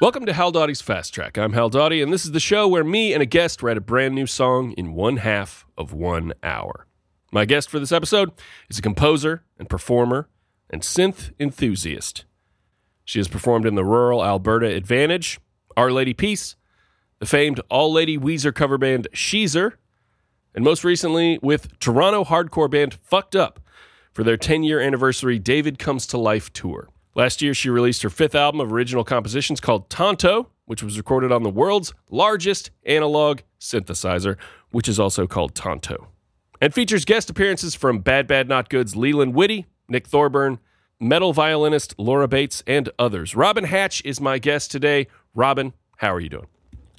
Welcome to Hal Dottie's Fast Track. I'm Hal Dottie, and this is the show where me and a guest write a brand new song in one half of one hour. My guest for this episode is a composer and performer and synth enthusiast. She has performed in the Rural Alberta Advantage, Our Lady Peace, the famed All Lady Weezer cover band Sheezer, and most recently with Toronto hardcore band Fucked Up for their 10 year anniversary David Comes to Life tour. Last year, she released her fifth album of original compositions called Tonto, which was recorded on the world's largest analog synthesizer, which is also called Tonto, and features guest appearances from Bad Bad Not Good's Leland Whitty, Nick Thorburn, metal violinist Laura Bates, and others. Robin Hatch is my guest today. Robin, how are you doing?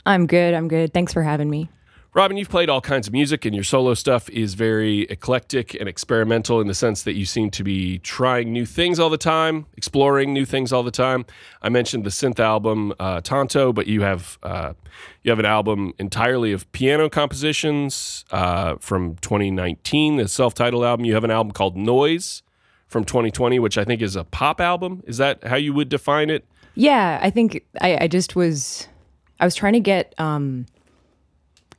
I'm good. I'm good. Thanks for having me. Robin, you've played all kinds of music, and your solo stuff is very eclectic and experimental in the sense that you seem to be trying new things all the time, exploring new things all the time. I mentioned the synth album uh, Tonto, but you have uh, you have an album entirely of piano compositions uh, from 2019, the self-titled album. You have an album called Noise from 2020, which I think is a pop album. Is that how you would define it? Yeah, I think I, I just was. I was trying to get. Um,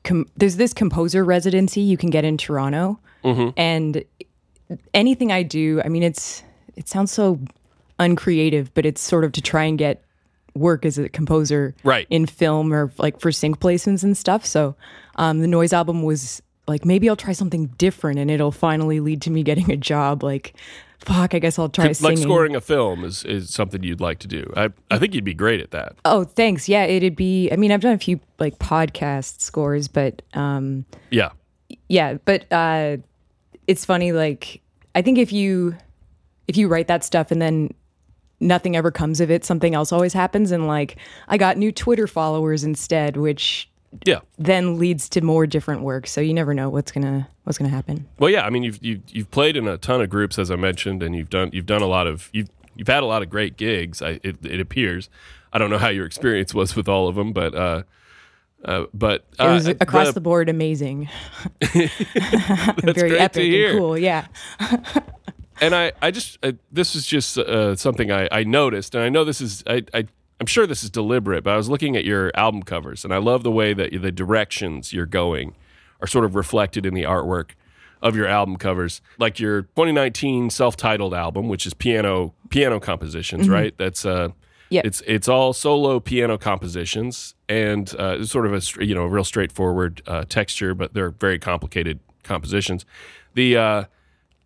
com- there's this composer residency you can get in Toronto, and anything I do, I mean, it's it sounds so uncreative, but it's sort of to try and get work as a composer Right. in film or like for sync placements and stuff. So um, the noise album was like maybe I'll try something different and it'll finally lead to me getting a job. Like, fuck, I guess I'll try singing. Like scoring a film is, is something you'd like to do. I, I think you'd be great at that. Oh, thanks. Yeah, it'd be. I mean, I've done a few like podcast scores, but um, Yeah. yeah, but uh, it's funny. Like, I think if you if you write that stuff and then nothing ever comes of it, something else always happens. And like, I got new Twitter followers instead, which Yeah. then leads to more different work. So you never know what's gonna what's gonna happen. Well, yeah, I mean, you've you've you've played in a ton of groups, as I mentioned, and you've done you've done a lot of you've you've had a lot of great gigs. I, it, it appears. I don't know how your experience was with all of them, but uh, uh, but It was uh, across the, board amazing. Very great to epic hear. and cool. Yeah. and I I just uh, this is just uh, something I, I noticed, and I know this is I, I I'm sure this is deliberate, but I was looking at your album covers, and I love the way that the directions you're going are sort of reflected in the artwork of your album covers, like your 2019 self-titled album, which is piano piano compositions, right? That's uh, Yep. it's it's all solo piano compositions, and uh, it's sort of a you know real straightforward uh, texture, but they're very complicated compositions. The uh,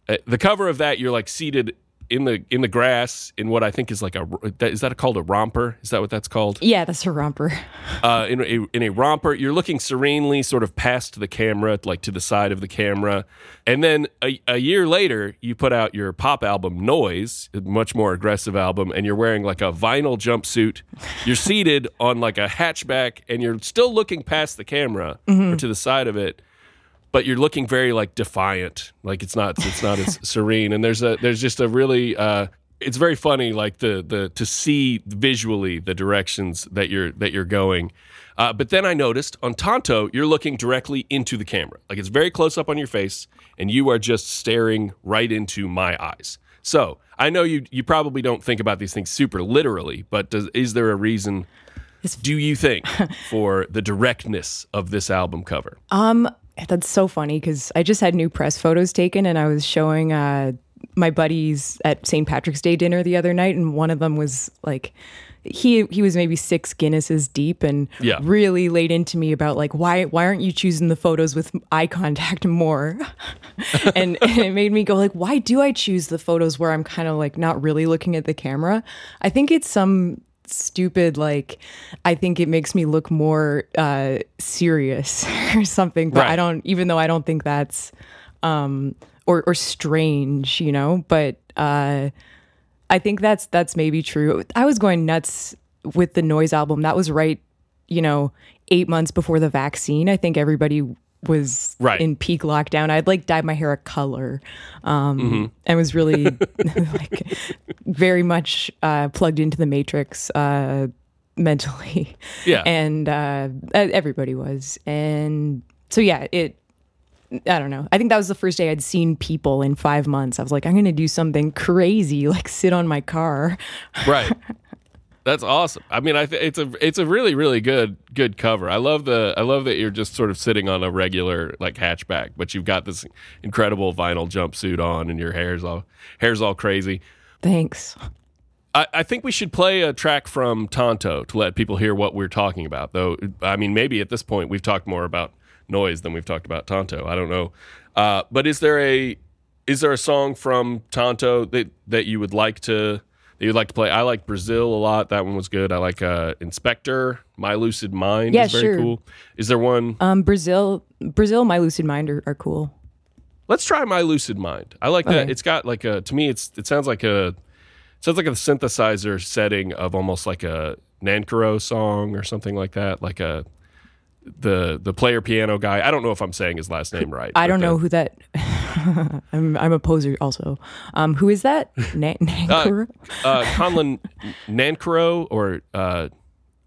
uh, the cover of that, you're like seated in the in the grass in what I think is like a that- is that called a romper? Is that what that's called? Yeah, that's a romper. Uh, in a in a romper, you're looking serenely, sort of past the camera, like to the side of the camera, and then a, a year later, you put out your pop album Noise, a much more aggressive album, and you're wearing like a vinyl jumpsuit. You're seated on like a hatchback, and you're still looking past the camera or to the side of it but you're looking very like defiant. Like it's not it's not as serene. And there's a there's just a really uh it's very funny like the the to see visually the directions that you're that you're going. Uh, but then i noticed on tonto you're looking directly into the camera. Like it's very close up on your face and you are just staring right into my eyes. So i know you you probably don't think about these things super literally but does, is there a reason do you think for the directness of this album cover? Um, that's so funny because I just had new press photos taken, and I was showing uh, my buddies at St. Patrick's Day dinner the other night, and one of them was like, he he was maybe six Guinnesses deep, and Yeah. really laid into me about like why why aren't you choosing the photos with eye contact more, and, and it made me go like why do I choose the photos where I'm kind of like not really looking at the camera? I think it's some stupid like i think it makes me look more uh serious or something but i don't even though i don't think that's um or or strange you know but uh i think that's that's maybe true. I was going nuts with the noise album. That was right you know 8 months before the vaccine. I think everybody was Right. in peak lockdown i'd like dyed my hair a color um and was really like very much uh plugged into the matrix uh mentally Yeah. and uh everybody was and so yeah it I don't know. I think that was the first day I'd seen people in five months. I was like, I'm going to do something crazy, like sit on my car. right That's awesome. I mean, I th- it's a it's a really really good good cover. I love the I love that you're just sort of sitting on a regular like hatchback, but you've got this incredible vinyl jumpsuit on, and your hair's all hair's all crazy. Thanks. I, I think we should play a track from Tonto to let people hear what we're talking about. Though, I mean, maybe at this point we've talked more about noise than we've talked about Tonto. I don't know. Uh, but is there a is there a song from Tonto that that you would like to that you'd like to play? I like Brazil a lot. That one was good. I like uh, Inspector, My Lucid Mind Yeah, is very sure. cool. Is there one? Um, Brazil, Brazil, my lucid mind are, are cool. Let's try My Lucid Mind. I like that. It's got like a to me it's it sounds like a it sounds like a synthesizer setting of almost like a Nankoro song or something like that. Like a the the player piano guy. I don't know if I'm saying his last name right. I don't the- know who that. I'm I'm a poser also. Um, who is that? Na- Nankoro? uh, Conlon Nankoro or uh,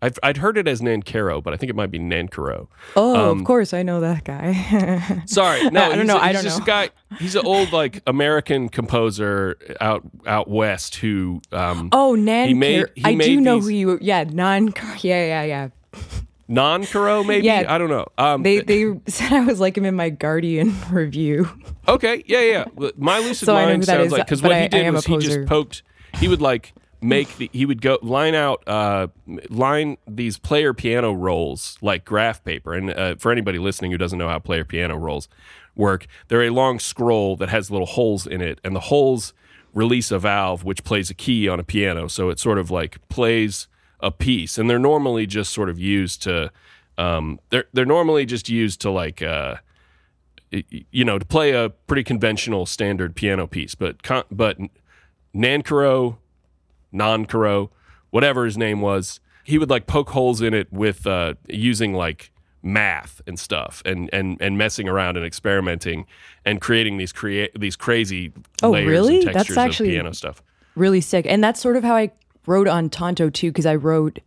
I've, I'd heard it as Nankaro, but I think it might be Nankoro. oh, of course, I know that guy. Sorry, no, I don't know, A, I don't know. guy. He's an old like American composer out out west who. Um, oh, Nan. Made- I do made know who you. Yeah, non. Yeah, yeah, yeah. Non-Karo, maybe Yeah. I don't know. Um, They they said I was like him in my Guardian review. Okay, yeah, yeah. yeah. My lucid So mind sounds is, like because what I- he did was he just poked. He would like make the he would go line out uh line these player piano rolls like graph paper. And uh, for anybody listening who doesn't know how player piano rolls work, they're a long scroll that has little holes in it, and the holes release a valve which plays a key on a piano. So it sort of like plays a piece, and they're normally just sort of used to. Um, they're they're normally just used to like uh, you know, to play a pretty conventional standard piano piece. But con- but Nankaro, Nankaro, whatever his name was, he would like poke holes in it with uh, using like math and stuff and and and messing around and experimenting and creating these create these crazy Oh, layers really? and That's actually- of piano stuff. really sick. And that's sort of how I wrote on Tonto too, because I wrote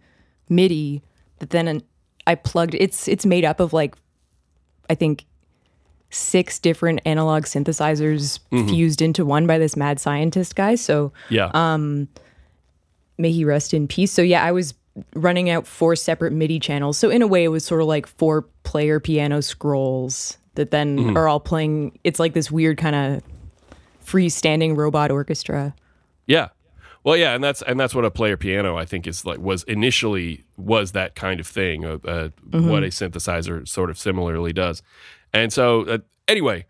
MIDI, but then I plugged. It's it's made up of like, I think, six different analog synthesizers fused into one by this mad scientist guy. So Yeah. Um, may he rest in peace. So yeah, I was running out four separate MIDI channels. So in a way, it was sort of like four player piano scrolls that then are all playing. It's like this weird kind of freestanding robot orchestra. Yeah. Well, yeah, and that's and that's what a player piano I think is like was initially was that kind of thing, uh, uh, what a synthesizer sort of similarly does. And so, uh, anyway,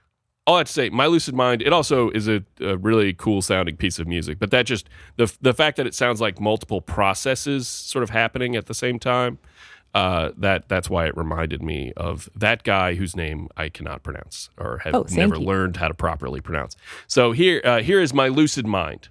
all I have to say, my lucid mind. It also is a, a really cool sounding piece of music, but that just the the fact that it sounds like multiple processes sort of happening at the same time. Uh, that that's why it reminded me of that guy whose name I cannot pronounce or have Oh, never you. learned how to properly pronounce. So here uh, here is my lucid mind.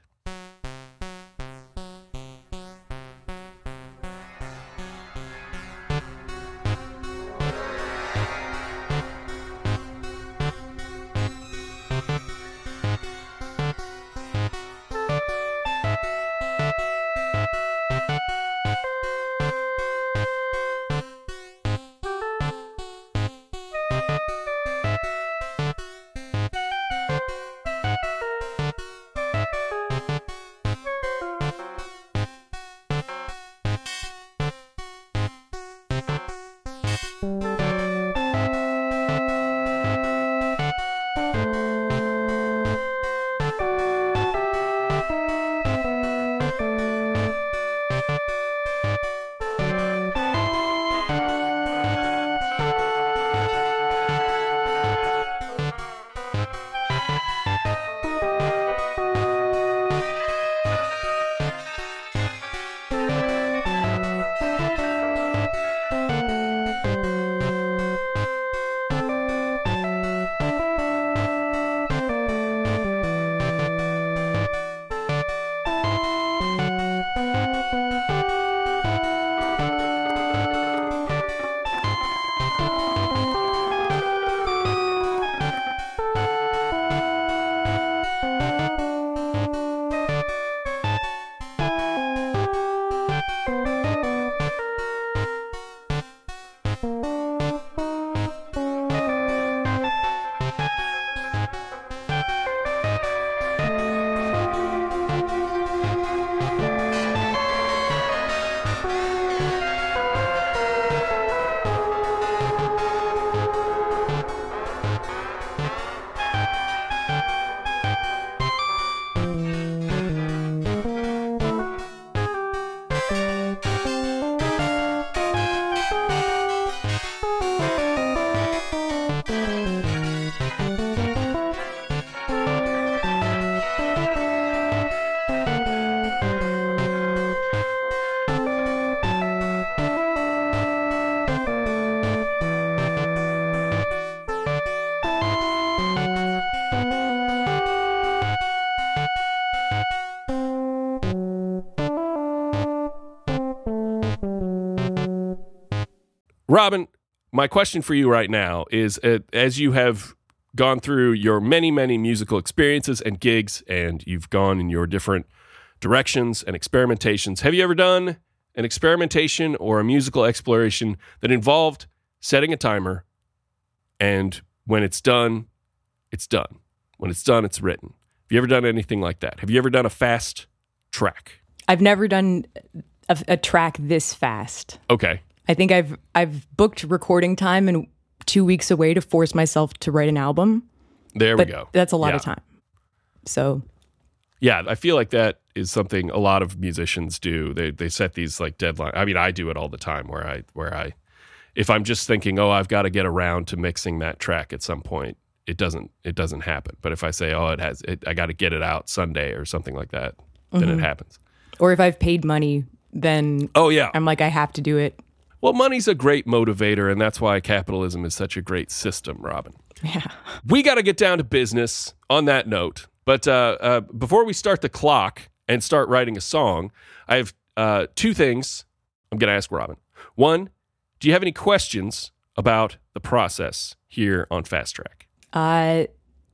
Robin, my question for you right now is uh, as you have gone through your many, many musical experiences and gigs, and you've gone in your different directions and experimentations, have you ever done an experimentation or a musical exploration that involved setting a timer and when it's done, it's done? When it's done, it's written. Have you ever done anything like that? Have you ever done a fast track? I've never done a, a track this fast. Okay. I think I've I've booked recording time and two weeks away to force myself to write an album. There we go. that's a lot of time. So Yeah, I feel like that is something a lot of musicians do. They they set these like deadline. I mean, I do it all the time where I where I if I'm just thinking, "Oh, I've got to get around to mixing that track at some point." It doesn't it doesn't happen. But if I say, "Oh, it has it, I got to get it out Sunday or something like that," then Mm-hmm. it happens. or if I've paid money, then Oh yeah. I'm like I have to do it. Well, money's a great motivator, and that's why capitalism is such a great system, Robin. Yeah. We got to get down to business on that note. But uh, uh, before we start the clock and start writing a song, I have uh, two things I'm going to ask Robin. One, do you have any questions about the process here on Fast Track? Uh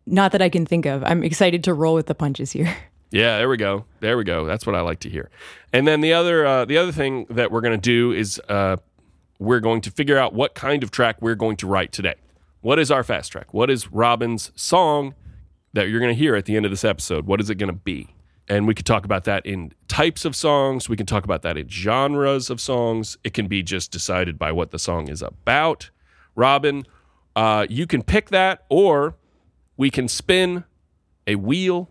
not that I can think of. I'm excited to roll with the punches here. Yeah, there we go. There we go. That's what I like to hear. And then the other uh, the other thing that we're going to do is uh, we're going to figure out what kind of track we're going to write today. What is our fast track? What is Robin's song that you're going to hear at the end of this episode? What is it going to be? And we could talk about that in types of songs. We can talk about that in genres of songs. It can be just decided by what the song is about. Robin, uh, you can pick that, or we can spin a wheel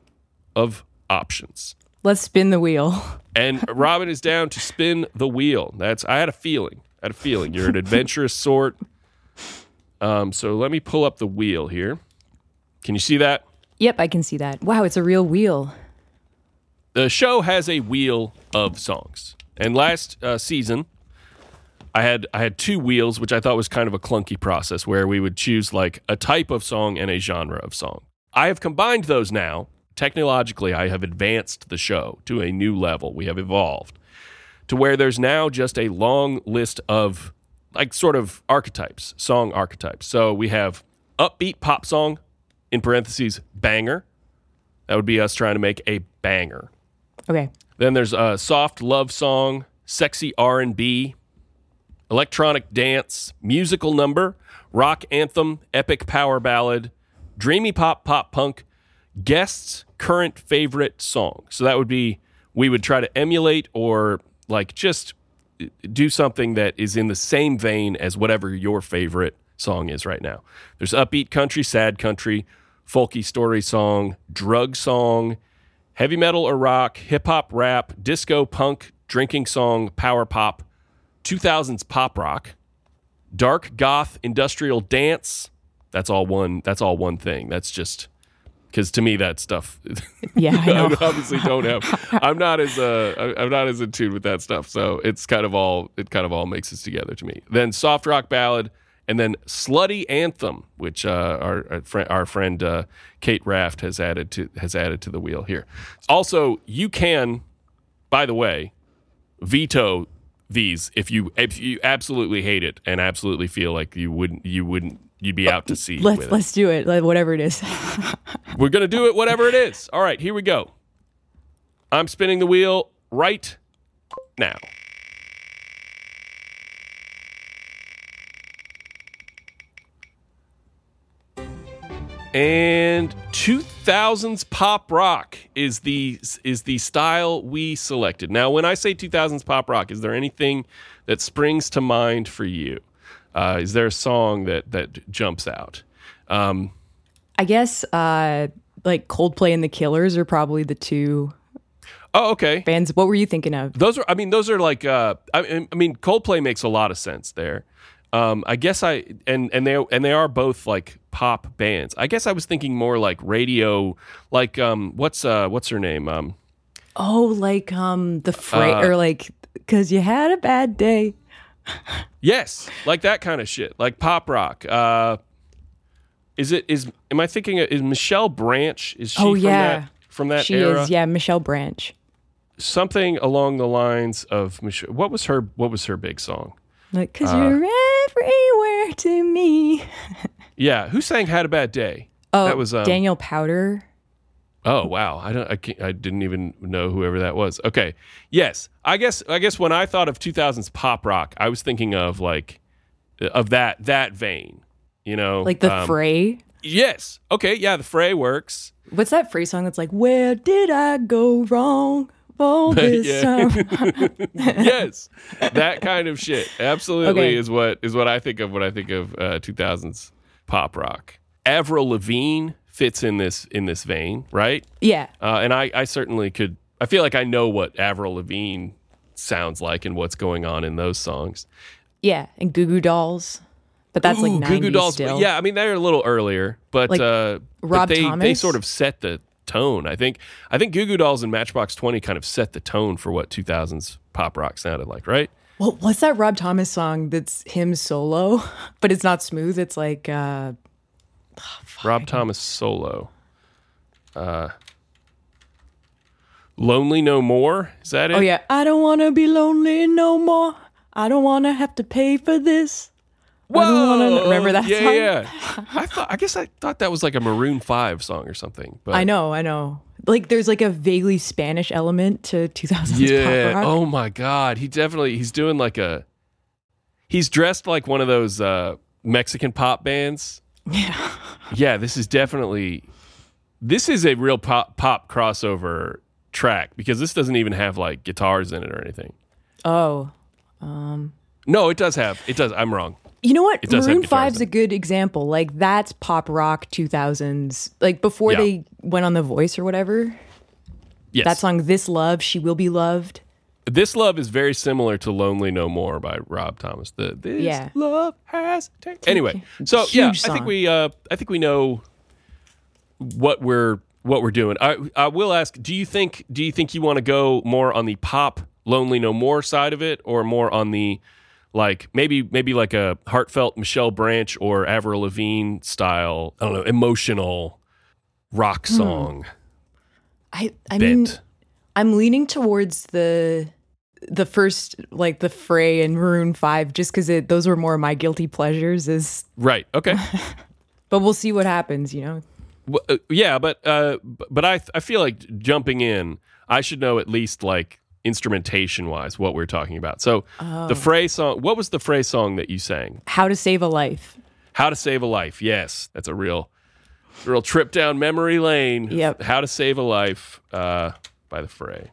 of options. Let's spin the wheel. And Robin is down to spin the wheel. That's I had a feeling. I had a feeling. You're an adventurous sort. Um, so let me pull up the wheel here. Can you see that? Yep, I can see that. Wow, it's a real wheel. The show has a wheel of songs. And last uh, season, I had I had two wheels, which I thought was kind of a clunky process, where we would choose like a type of song and a genre of song. I have combined those now. Technologically, I have advanced the show to a new level. We have evolved to where there's now just a long list of like sort of archetypes, song archetypes. So we have upbeat pop song, in parentheses, banger. That would be us trying to make a banger. Okay. Then there's a soft love song, sexy R&B, electronic dance, musical number, rock anthem, epic power ballad, dreamy pop, pop punk, guests, current favorite song. So that would be we would try to emulate or like just uh, do something that is in the same vein as whatever your favorite song is right now. There's upbeat country, sad country, folky story song, drug song, heavy metal or rock, hip hop, rap, disco, punk, drinking song, power pop, 2000s pop rock, dark goth, industrial dance. That's all one. That's all one thing. That's just because to me that stuff. Yeah, I, obviously don't have i'm not as uh, I'm not as in tune with that stuff. So it's kind of all it kind of all mixes together to me. Then soft rock ballad, and then slutty anthem, which uh, our our friend, our friend uh, Kate Raft has added to has added to the wheel here. Also, you can, by the way, veto these if you if you absolutely hate it and absolutely feel like you wouldn't you wouldn't you'd be uh, out to sea Let's let's do it. Like, whatever it is. We're going to do it, whatever it is. All right, here we go. I'm spinning the wheel right now. And 2000s pop rock is the is the style we selected. Now, when I say 2000s pop rock, is there anything that springs to mind for you? Uh, is there a song that that jumps out? Um, I guess uh like Coldplay and the Killers are probably the two oh, okay. bands. What were you thinking of? Those are, I mean, those are like, uh, I, I mean, Coldplay makes a lot of sense there. Um, I guess I and and they and they are both like pop bands. I guess I was thinking more like radio, like um, what's uh, what's her name? Um, Oh, like um the freight Uh, or like because you had a bad day yes, like that kind of shit, like pop rock. Uh, is it is? Am I thinking? Of, is Michelle Branch? Is she? Oh yeah, from that, from that she era? is. Yeah, Michelle Branch. Something along the lines of Michelle. What was her? What was her big song? Like, cause uh, you're everywhere to me. yeah, who sang "Had a Bad Day"? Oh, that was um, Daniel Powter. Oh wow, I don't, I, can't, I didn't even know whoever that was. Okay, yes, I guess, I guess when I thought of 2000s pop rock, I was thinking of like, of that that vein, you know, Like the um, Fray. Yes. Okay. Yeah, the fray works. What's that Fray song that's like, Where did I go wrong all this Yeah. time? yes, that kind of shit. Absolutely Okay. is what is what I think of when I think of uh, 2000s pop rock. Avril Lavigne fits in this in this vein, right? yeah. Uh, and I, I certainly could. I feel like I know what Avril Lavigne sounds like and what's going on in those songs. Yeah. And Goo Goo Dolls. But that's like Ooh, 90s Goo Goo Dolls. still. Yeah, I mean they're a little earlier, but Like uh, Rob they they Thomas? sort of set the tone. I think I think Goo Goo Dolls and Matchbox Twenty kind of set the tone for what 2000s pop rock sounded like, right? Well, what's that Rob Thomas song that's him solo, but it's not smooth? It's like, uh, Rob Thomas solo. Uh, Lonely No More. Is that it? oh yeah, I don't want to be lonely no more. I don't want to have to pay for this. Wanna- remember that yeah, song? Yeah, I thought. I guess I thought that was like a Maroon Five song or something. But I know, I know. Like there's like a vaguely Spanish element to 2000s Yeah. pop rock. Oh my God. He definitely. He's doing like a. He's dressed like one of those uh, Mexican pop bands. Yeah. Yeah. This is definitely. This is a real pop pop crossover track because this doesn't even have like guitars in it or anything. Oh, Um No, it does have. It does. I'm wrong. you know what? Maroon guitars 5's a good example. Like that's pop rock 2000s. Like before Yeah. they went on The Voice or whatever. Yes. That song, This Love, She Will Be Loved. This love is very similar to "Lonely No More" by Rob Thomas. The this Yeah. love has taken. Anyway, so yeah, I think we uh, I think we know what we're what we're doing. I I will ask. Do you think Do you think you want to go more on the pop "Lonely No More" side of it, or more on the like maybe maybe like a heartfelt Michelle Branch or Avril Lavigne style? I don't know, emotional rock Hmm. song I I bit. mean, I'm leaning towards the the first like the Fray and Maroon 5 just cuz those were more my guilty pleasures is right. Okay. but we'll see what happens, you know. Well, uh, yeah, but uh, but I I feel like jumping in, I should know at least like instrumentation wise what we're talking about. So Oh. the Fray song, what was the Fray song that you sang? How to Save a Life. How to Save a Life. Yes, that's a real real trip down memory lane. Yep. How to Save a Life uh, by the Fray.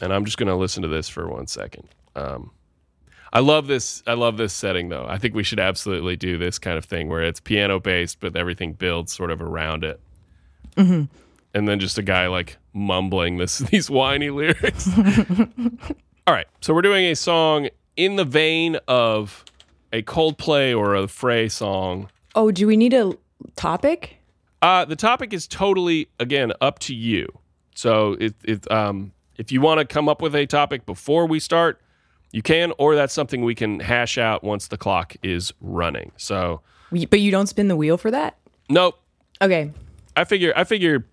And I'm just gonna listen to this for one second. Um, I love this. I love this setting, though. I think we should absolutely do this kind of thing where it's piano based, but everything builds sort of around it. Mm-hmm. And then just a guy like mumbling this these whiny lyrics. All right, so we're doing a song in the vein of a Coldplay or a Fray song. Oh, do we need a topic? Uh, the topic is totally again up to you. So it, it um, if you want to come up with a topic before we start, you can, or that's something we can hash out once the clock is running. So But you don't spin the wheel for that? nope. Okay. I figure I figure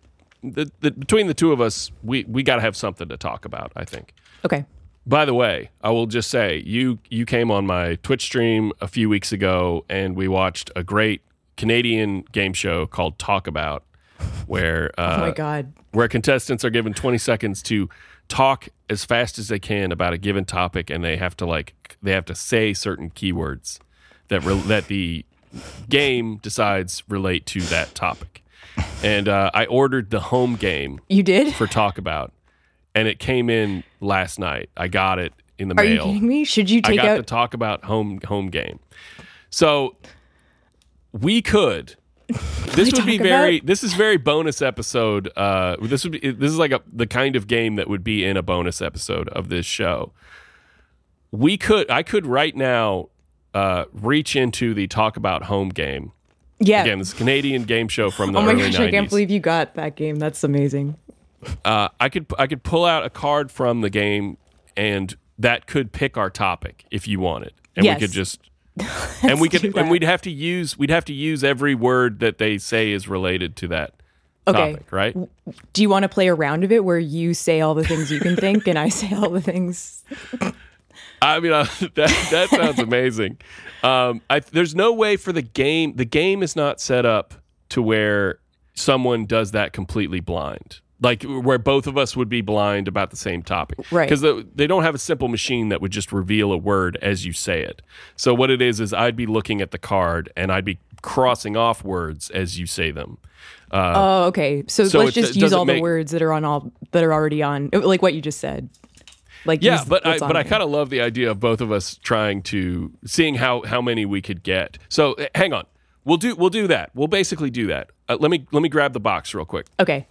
that, that between the two of us, we we got to have something to talk about. I think. Okay. By the way, I will just say you you came on my Twitch stream a few weeks ago, and we watched a great Canadian game show called Talk About, where uh, Oh my god. where contestants are given 20 seconds to talk as fast as they can about a given topic and they have to like they have to say certain keywords that re- that the game decides relate to that topic and uh, i ordered the home game You did? for talk about and it came in last night i got it in the Are you mail kidding me? Should you I take got out to talk about home home game. So we could. This would be talk very. This is very bonus episode. Uh, this would be. This is like a the kind of game that would be in a bonus episode of this show. We could. I could right now uh, reach into the talk about home game Yeah. again. This Canadian game show from the oh my gosh, 90s. I can't believe you got that game. That's amazing. uh, I could I could pull out a card from the game, and that could pick our topic if you wanted, and Yes. we could just and we could and we'd have to use we'd have to use every word that they say is related to that Okay. topic, right? Do you want to play a round of it where you say all the things you can think and I say all the things? I mean, uh, that that sounds amazing. Um, I, there's no way for the game. The game is not set up to where someone does that completely blind, like where both of us would be blind about the same topic, Right. Because they don't have a simple machine that would just reveal a word as you say it. So what it is is I'd be looking at the card and I'd be crossing off words as you say them. oh, okay. So, so let's just use all the words that are on all that are already on, like what you just said. Like Yeah, but I but I kind of love the idea of both of us trying to seeing how how many we could get. So eh, hang on, we'll do we'll do that. We'll basically do that. Uh, let me let me grab the box real quick. Okay.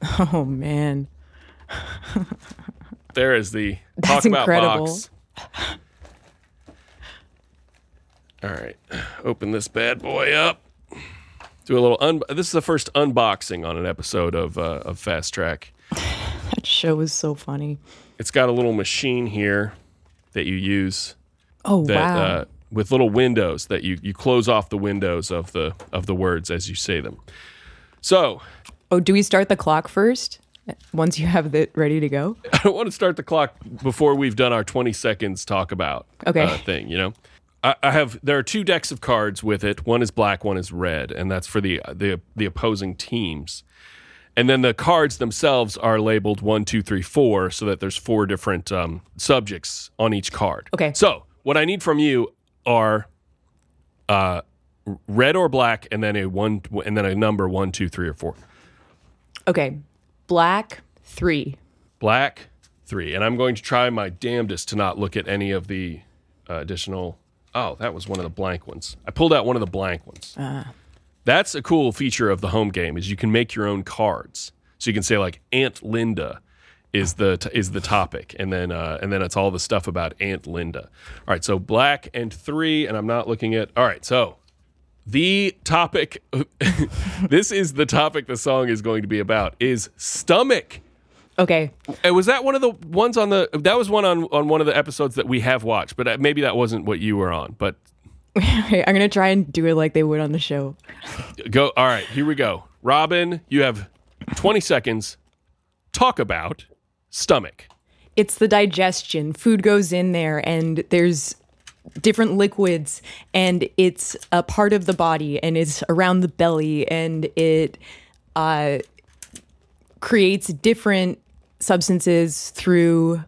Oh man. There is the That's talk about incredible. box. All right, open this bad boy up. Do a little. Un- this is the first unboxing on an episode of uh, of Fast Track. That show is so funny. It's got a little machine here that you use Oh that wow. uh, with little windows that you you close off the windows of the of the words as you say them. So oh, do we start the clock first? Once you have it ready to go? I don't want to start the clock before we've done our 20 seconds talk about Okay. uh, thing, you know? I, I have there are two decks of cards with it. One is black, one is red, and that's for the the the opposing teams. And then the cards themselves are labeled one, two, three, four, so that there's four different um, subjects on each card. Okay. So what I need from you are uh, red or black, and then a one, and then a number one, two, three, or four. Okay. Black three. black three and i'm going to try my damnedest to not look at any of the uh, additional oh that was one of the blank ones i pulled out one of the blank ones that's a cool feature of the home game is you can make your own cards so you can say like aunt linda is the t- is the topic and then uh, and then it's all the stuff about aunt linda all right so black and three and i'm not looking at all right so the topic this is the topic the song is going to be about is stomach Okay. and was that one of the ones on the? That was one on on one of the episodes that we have watched, but uh, maybe that wasn't what you were on. But Okay, I'm gonna try and do it like they would on the show. go. All right, here we go. Robin, you have twenty seconds. Talk about stomach. It's the digestion. Food goes in there, and there's different liquids, and it's a part of the body, and it's around the belly, and it uh, creates different substances through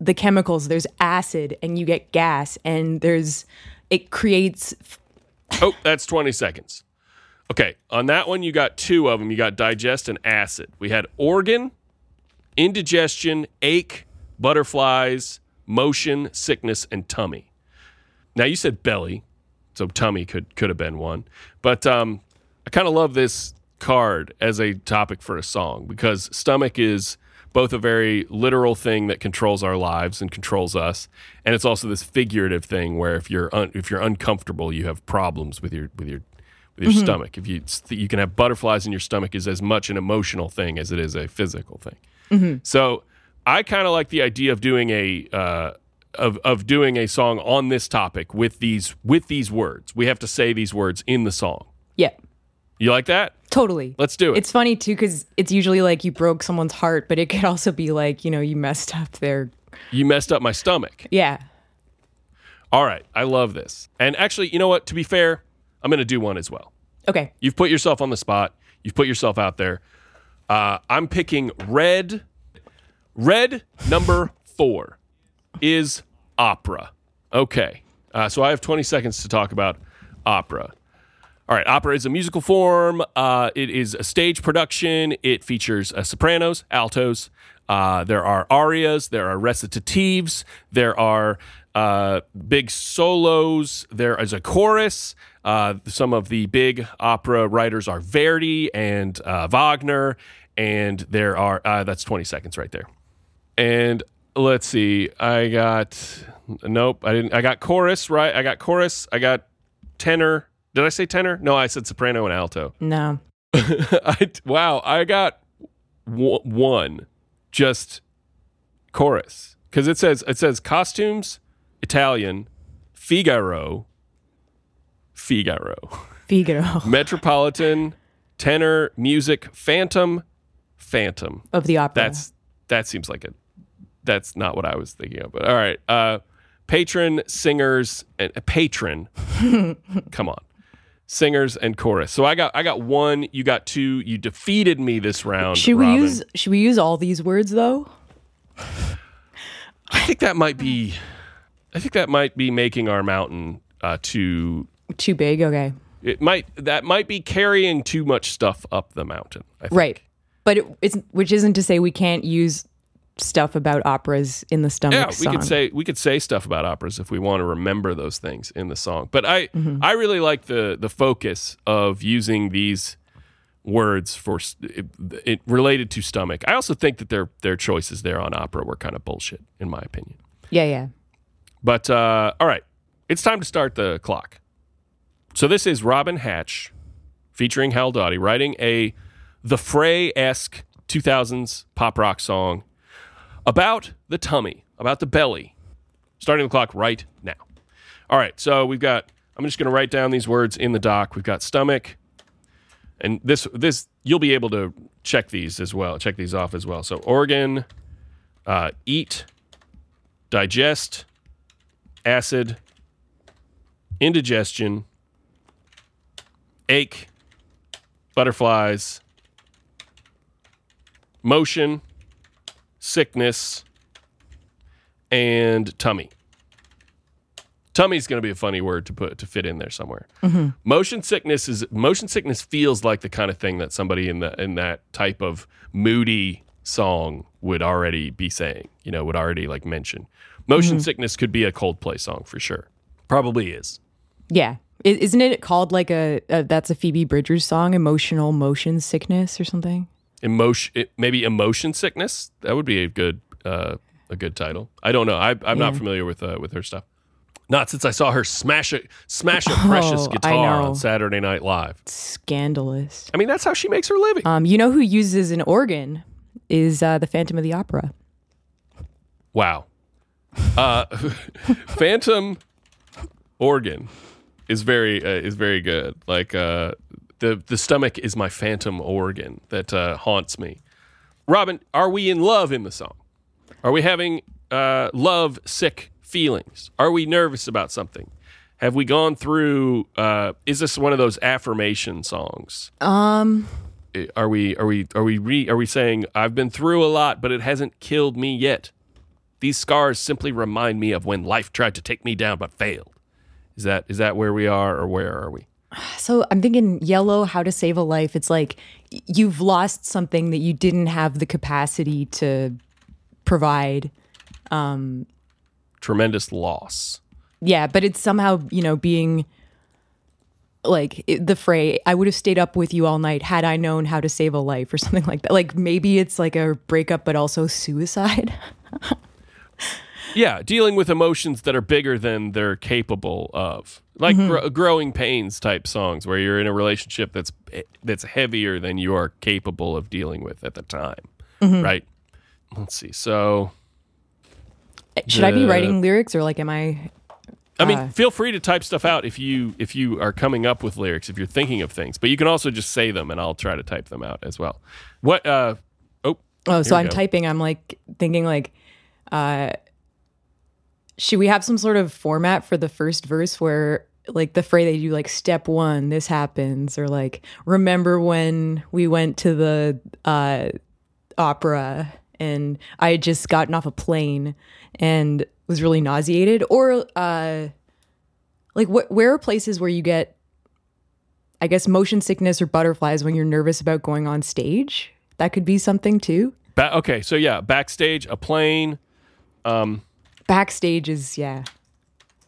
the chemicals. There's acid, and you get gas, and there's it creates Oh, that's twenty seconds. Okay, on that one you got two of them. You got digest and acid. We had organ, indigestion, ache, butterflies, motion, sickness, and tummy. Now you said belly, so tummy could could have been one. But um, I kind of love this card as a topic for a song because stomach is both a very literal thing that controls our lives and controls us, and it's also this figurative thing where if you're un- if you're uncomfortable, you have problems with your with your with your stomach. If you you can have butterflies in your stomach is as much an emotional thing as it is a physical thing. So I kind of like the idea of doing a uh, of of doing a song on this topic with these with these words. We have to say these words in the song. yeah, You like that? totally. Let's do it. It's funny too because it's usually like you broke someone's heart, but it could also be like you know you messed up their you messed up my stomach. yeah. All right, I love this. And actually, you know what? To be fair, I'm going to do one as well. Okay, You've put yourself on the spot. You've put yourself out there. Uh, I'm picking red. Red number four is opera. Okay. Uh, so I have 20 seconds to talk about opera. All right, opera is a musical form. Uh, it is a stage production. It features uh, sopranos, altos. Uh, there are arias. There are recitatives. There are uh, big solos. There is a chorus. Uh, some of the big opera writers are Verdi and uh, Wagner. And there are, that's 20 seconds right there. And let's see, I got, nope, I didn't, I got chorus, right? I got chorus. I got tenor. Did I say tenor? No, I said soprano and alto. no, I, wow, I got w- one, just chorus, because it says it says costumes, Italian, Figaro, Figaro, Figaro. Metropolitan, tenor, music, Phantom, Phantom. of the opera. That's that seems like a that's not what I was thinking of. But all right, uh, patron singers and uh, patron. come on, singers and chorus. So I got I got one. You got two. You defeated me this round. should we Robin. use should we use all these words though? I think that might be. I think that might be making our mountain uh, too. Too big, okay. It might that might be carrying too much stuff up the mountain. I think. Right. But it, it's which isn't to say we can't use stuff about operas in the stomach Yeah, we song. could say we could say stuff about operas if we want to remember those things in the song. But I Mm-hmm. I really like the the focus of using these words for it, it related to stomach. I also think that their their choices there on opera were kind of bullshit in my opinion. yeah, yeah. But uh, all right, it's time to start the clock. So this is Robin Hatch featuring Hal Dottie writing a the Fray esque 2000s pop rock song about the tummy, about the belly. Starting the clock right now. All right, so we've got. I'm just going to write down these words in the doc. We've got stomach, and this this you'll be able to check these as well. Check these off as well. So organ, uh, eat, digest, acid, indigestion, ache, butterflies, motion, sickness, and tummy. Tummy's going to be a funny word to put to fit in there somewhere. Mm-hmm. Motion sickness is motion sickness feels like the kind of thing that somebody in the in that type of moody song would already be saying. You know, would already like mention. Motion mm-hmm. sickness could be a Coldplay song for sure. Probably is. Yeah. Isn't it called like a, a that's a Phoebe Bridgers song, emotional motion sickness or something? Emotion, it, maybe emotion sickness. That would be a good uh, a good title. I don't know. I, I'm not familiar with uh, with her stuff. Not since I saw her smash a smash a precious Oh, I guitar on Saturday Night Live. Scandalous. I mean, that's how she makes her living. Um, you know who uses an organ is uh, the Phantom of the Opera. Wow. Uh, Phantom organ is very uh, is very good. Like uh, the the stomach is my phantom organ that uh, haunts me. Robin, are we in love in the song? Are we having uh, love sick feelings? Are we nervous about something? Have we gone through? Uh, is this one of those affirmation songs? Um, Are we are we are we re, are we saying I've been through a lot, but it hasn't killed me yet? These scars simply remind me of when life tried to take me down but failed. Is that is that where we are, or where are we? So I'm thinking yellow, how to save a life. It's like you've lost something that you didn't have the capacity to provide. Um, Tremendous loss. Yeah, but it's somehow, you know, being like it, the fray, I would have stayed up with you all night had I known how to save a life or something like that. Like maybe it's like a breakup, but also suicide. Yeah, dealing with emotions that are bigger than they're capable of, like gro- growing pains type songs, where you're in a relationship that's that's heavier than you are capable of dealing with at the time, right? Let's see. So, Should I be writing lyrics or like am I I mean, Uh, feel free to type stuff out if you if you are coming up with lyrics, if you're thinking of things, but you can also just say them, and I'll try to type them out as well. What? uh Oh, Oh, so I'm go. typing. I'm like thinking like, uh, should we have some sort of format for the first verse where like the phrase they do like step one, this happens, or like remember when we went to the uh, opera and I had just gotten off a plane and was really nauseated, or uh, like where are places where you get, I guess, motion sickness or butterflies when you're nervous about going on stage? That could be something too. ba- okay. So yeah, backstage, a plane, backstage is yeah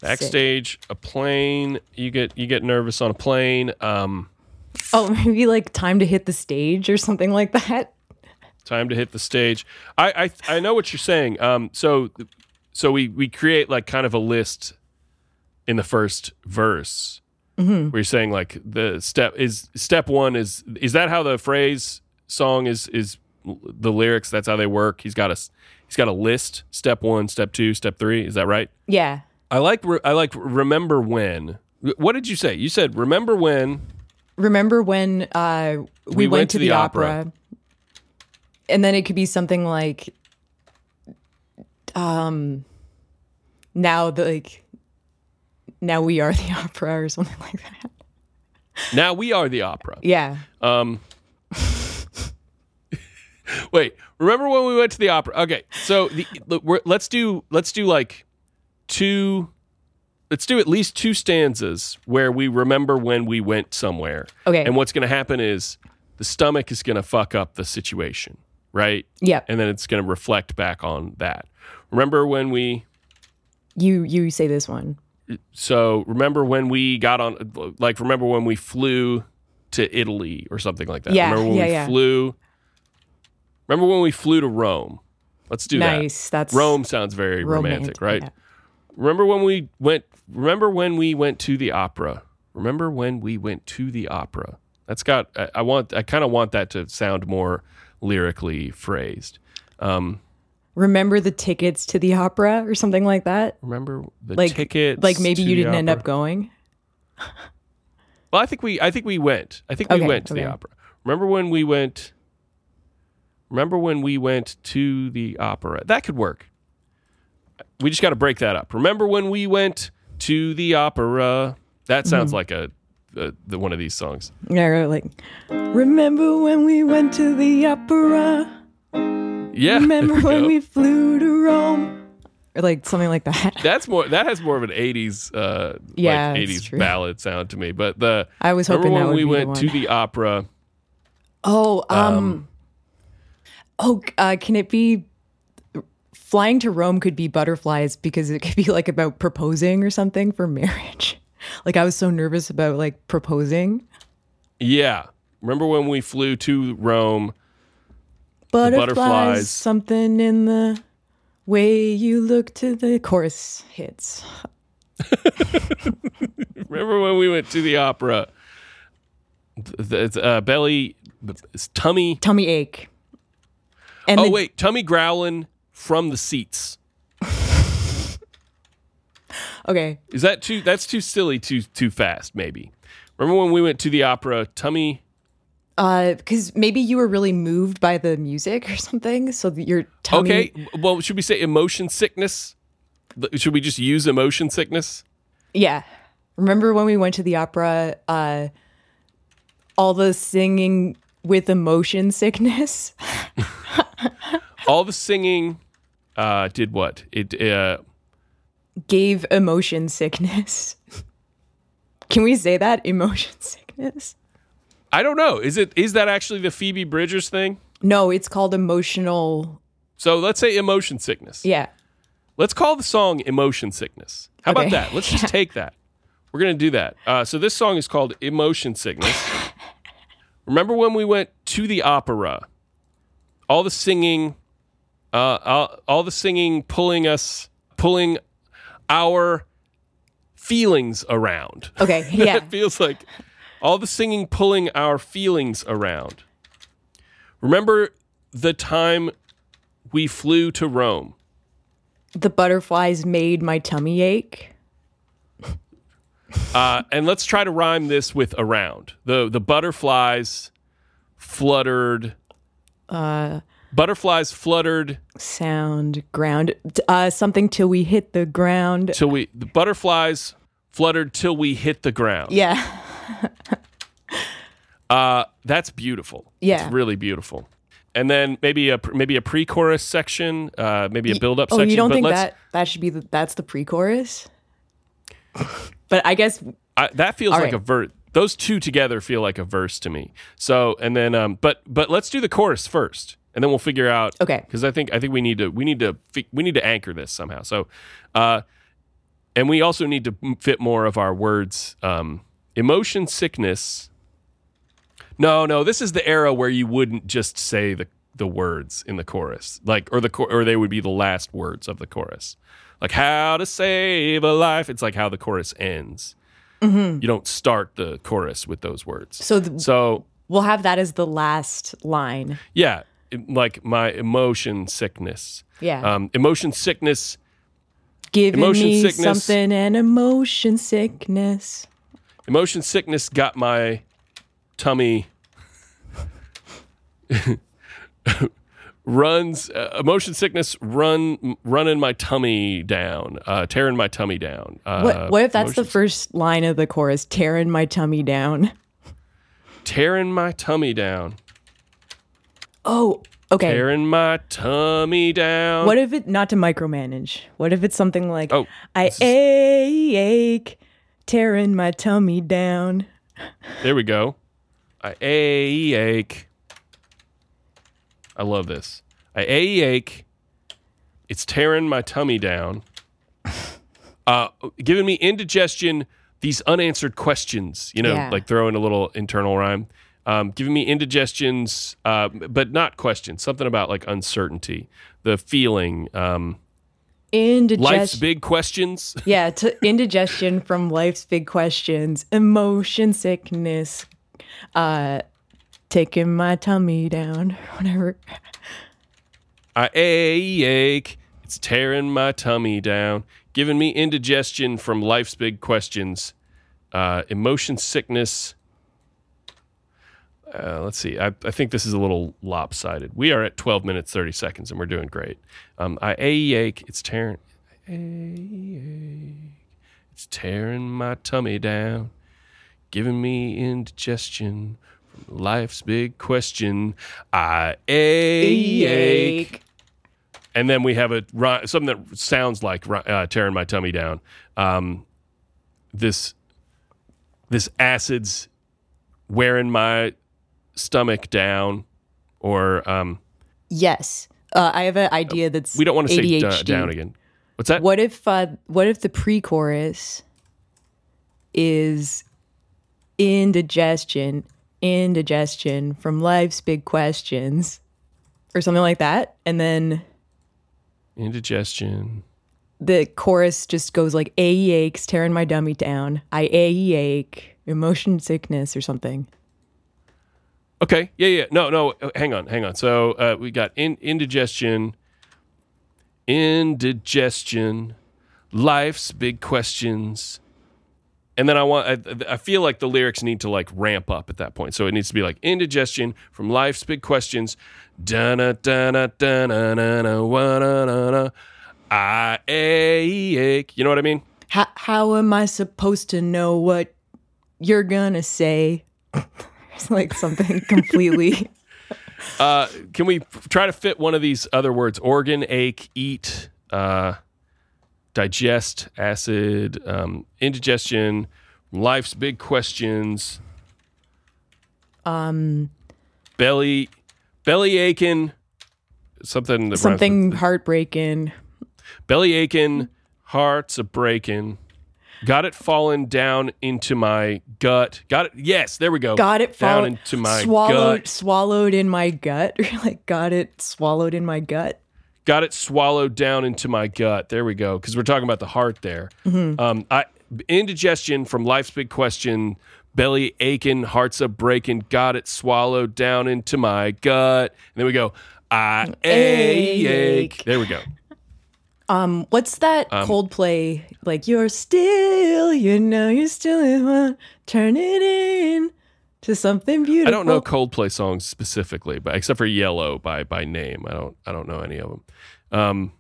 backstage, a plane. You get you get nervous on a plane. Um, oh maybe like time to hit the stage or something like that time to hit the stage. I I, I know what you're saying. Um, so so we we create like kind of a list in the first verse where you're saying like the step is step one is is that how the phrase song is is the lyrics that's how they work he's got a he's got a list step one step two step three. Is that right? Yeah. I like i like remember when. What did you say? You said remember when remember when uh we, went, to, the, opera, and then it could be something like um now the like now we are the opera or something like that. Now we are the opera. yeah. Um, wait, remember when we went to the opera? Okay, so the, we're, let's do let's do like two. Let's do at least two stanzas where we remember when we went somewhere. Okay. And what's going to happen is the stomach is going to fuck up the situation, right? Yeah, And then it's going to reflect back on that. Remember when we you you say this one so remember when we got on like remember when we flew to Italy or something like that. Yeah, remember when yeah, we yeah. flew Remember when we flew to Rome? Let's do nice that. that's Rome sounds very romantic, right? yeah. Remember when we went remember when we went to the opera? Remember when we went to the opera? That's got I, I want I kind of want that to sound more lyrically phrased. Um remember the tickets to the opera or something like that remember the like tickets like maybe you didn't end up going Well, I think we I think we went. I think we Okay, went to the opera. Remember when we went Remember when we went to the opera? That could work. We just got to break that up. Remember when we went to the opera? That sounds Mm-hmm. like a, a the one of these songs. yeah like remember when we went to the opera Yeah. remember when go. we flew to rome or like something like that That's more that has more of an 80s uh Yeah, like 80s ballad sound to me. But the I was Remember hoping when would we went the to the opera? Oh, um, oh, uh, can it be flying to Rome? Could be butterflies because it could be like about proposing or something for marriage. Like I was so nervous about like proposing. Yeah. Remember when we flew to Rome? Butterflies, butterflies. something in the way you look to the chorus hits. Remember when we went to the opera? The, the, uh, belly, tummy. Tummy ache. And Oh the- wait, tummy growling from the seats. okay. Is that too? That's too silly. Too too fast. Maybe. Remember when we went to the opera? Tummy. Uh, because maybe you were really moved by the music or something, so that your tummy. Okay. Well, should we say emotion sickness? Should we just use emotion sickness? Yeah. Remember when we went to the opera, uh all the singing with emotion sickness? All the singing uh, did what? It uh, Gave emotion sickness. Can we say that? Emotion sickness? I don't know. Is it is that actually the Phoebe Bridgers thing? No, it's called emotional So let's say emotion sickness. yeah. Let's call the song Emotion Sickness. How about that? Let's just take that. We're going to do that. Uh, so this song is called Emotion Sickness. Remember when we went to the opera? All the singing, uh, all, all the singing pulling us, pulling our feelings around. Okay, yeah. it feels like all the singing pulling our feelings around. Remember the time we flew to Rome? the butterflies made my tummy ache. Uh, and let's try to rhyme this with around. The the butterflies fluttered. Uh Butterflies fluttered sound ground uh something till we hit the ground. till we. The butterflies fluttered till we hit the ground. Yeah. Uh, that's beautiful. Yeah. it's really beautiful. And then maybe a maybe a pre-chorus section, uh, maybe a build-up Oh, section. you don't but think that that should be the that's the pre-chorus? but I guess I, that feels like right. a verse. Those two together feel like a verse to me. So and then, um, but but let's do the chorus first, and then we'll figure out. Okay. Because I think I think we need to we need to we need to anchor this somehow. So, uh, and we also need to fit more of our words. Um, emotion sickness. No, no, this is the era where you wouldn't just say the the words in the chorus, like or the or they would be the last words of the chorus, like how to save a life. It's like how the chorus ends. You don't start the chorus with those words. so th- So we'll have that as the last line. yeah, like my emotion sickness. Yeah. Um, emotion sickness. Giving emotion me sickness. something and emotion sickness. Emotion sickness got my tummy. runs uh, motion sickness run running my tummy down uh tearing my tummy down uh What what if that's the first line of the chorus? Tearing my tummy down. tearing my tummy down Oh, okay. tearing my tummy down What if it not to micromanage? What if it's something like Oh, I is- ache, tearing my tummy down. there we go i ache i love this i ache it's tearing my tummy down uh giving me indigestion these unanswered questions you know Yeah. like throwing a little internal rhyme um, giving me indigestions uh, but not questions something about like uncertainty the feeling um, Indigestion. life's big questions Yeah, to indigestion from life's big questions, emotion sickness, uh, taking my tummy down, whatever. I ache. It's tearing my tummy down, giving me indigestion from life's big questions, uh, emotion sickness. Uh, let's see. I, I think this is a little lopsided. We are at 12 minutes 30 seconds, and we're doing great. Um, I ache. It's tearing. I ache. It's tearing my tummy down, giving me indigestion from life's big question. I ache and then we have a something that sounds like uh, tearing my tummy down. Um, this this acid's wearing my stomach down, or um, Yes, uh, I have an idea that's we don't want to say ADHD. da- down again. What's that? What if uh, what if the pre-chorus is indigestion, indigestion from life's big questions, or something like that, and then Indigestion. the chorus just goes like a aches, tearing my dummy down. I a ache, emotion sickness or something. Okay. Yeah. Yeah. No. No. uh, Hang on. Hang on. So uh, we got in, indigestion, indigestion, life's big questions, and then I want. I, I feel like the lyrics need to like ramp up at that point. So it needs to be like indigestion from life's big questions. Dun dun dun dun dun dun I ache. You know what I mean? How how am I supposed to know what you're gonna say? It's like something completely. Uh, can we f- try to fit one of these other words? Organ, ache, eat, uh, digest, acid, um, indigestion, life's big questions. Um, belly, belly aching, something. That something heartbreaking. belly aching, hearts a breaking. Got it falling down into my gut. Got it. Yes, there we go. Got it down into my swallowed gut. swallowed in my gut. Like got it swallowed in my gut. got it swallowed down into my gut. There we go. Because we're talking about the heart there. Um, I indigestion from life's big question. Belly aching, hearts a breaking. Got it swallowed down into my gut. And then we go. I ache. Ache. There we go. Um, what's that Um, Coldplay? Like you're still, you know, you're still in one. Turn it in to something beautiful. I don't know Coldplay songs specifically, but except for Yellow by by name, I don't I don't know any of them. Um,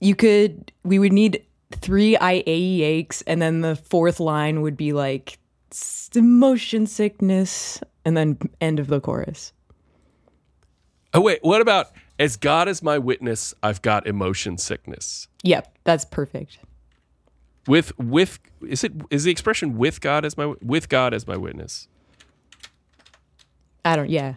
You could. We would need three I A aches, and then the fourth line would be like motion sickness, and then end of the chorus. oh wait, what about as God is my witness, I've got emotion sickness. Yep, that's perfect. with with is it is the expression with God as my with God as my witness? I don't. Yeah.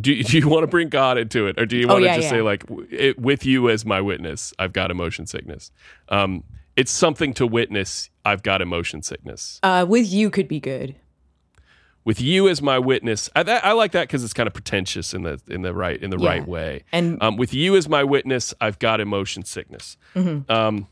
Do, do you want to bring God into it, or do you Oh, want to just yeah. say like it, with you as my witness, I've got emotion sickness? Um, it's something to witness. I've got emotion sickness. Uh, with you could be good. With you as my witness, I, that, I like that because it's kind of pretentious in the in the right in the Yeah. right way. And Um, with you as my witness, I've got emotion sickness. Mm-hmm. Um,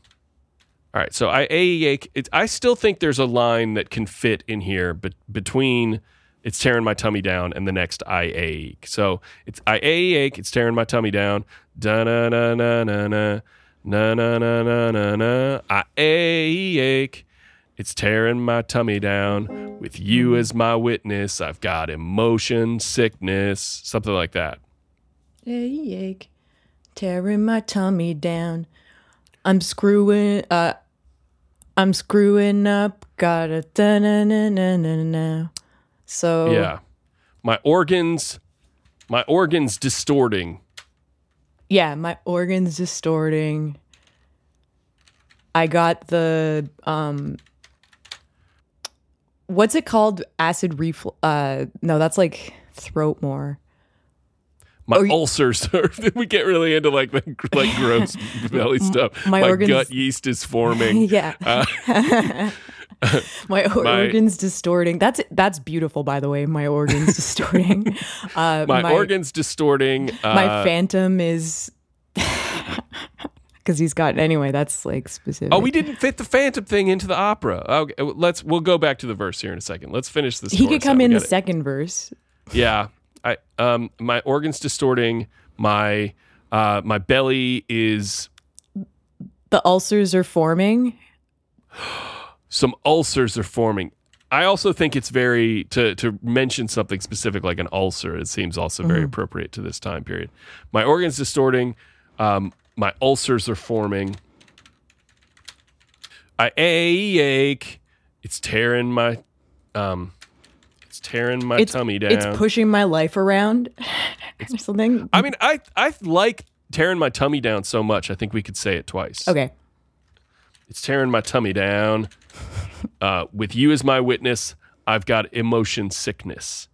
all right, so I ache. It, I still think there's a line that can fit in here, but between it's tearing my tummy down and the next I ache. So it's I ache. It's tearing my tummy down. Da na na na na na na na na na na. I ache. It's tearing my tummy down. With you as my witness, I've got emotion sickness. Something like that. Hey, ache. tearing my tummy down. I'm screwing. Uh, I'm screwing up. Gotta da na na na na na. So Yeah. My organs, my organs distorting. yeah, my organs distorting. I got the um what's it called? Acid reflux uh no, that's like throat more. My Oh, ulcers are, we get really into like the like gross belly stuff. my organs- gut yeast is forming. yeah. Uh, my or- my- organs distorting. That's that's beautiful by the way, my organs distorting. Uh my, organs distorting. Uh, my phantom is cuz he's got anyway, that's like specific. Oh, we didn't fit the phantom thing into the opera. Okay, let's we'll go back to the verse here in a second. Let's finish this. he could come in the second verse. Yeah, I um my organs distorting. My uh my belly is The ulcers are forming. some ulcers are forming. I also think it's very to to mention something specific like an ulcer. It seems also very appropriate to this time period. My organs distorting. Um, my ulcers are forming. I ache. It's tearing my um, it's tearing my It's tummy down. it's pushing my life around or something. I mean, I I like tearing my tummy down so much. I think we could say it twice. Okay. It's tearing my tummy down. Uh, with you as my witness, I've got emotion sickness.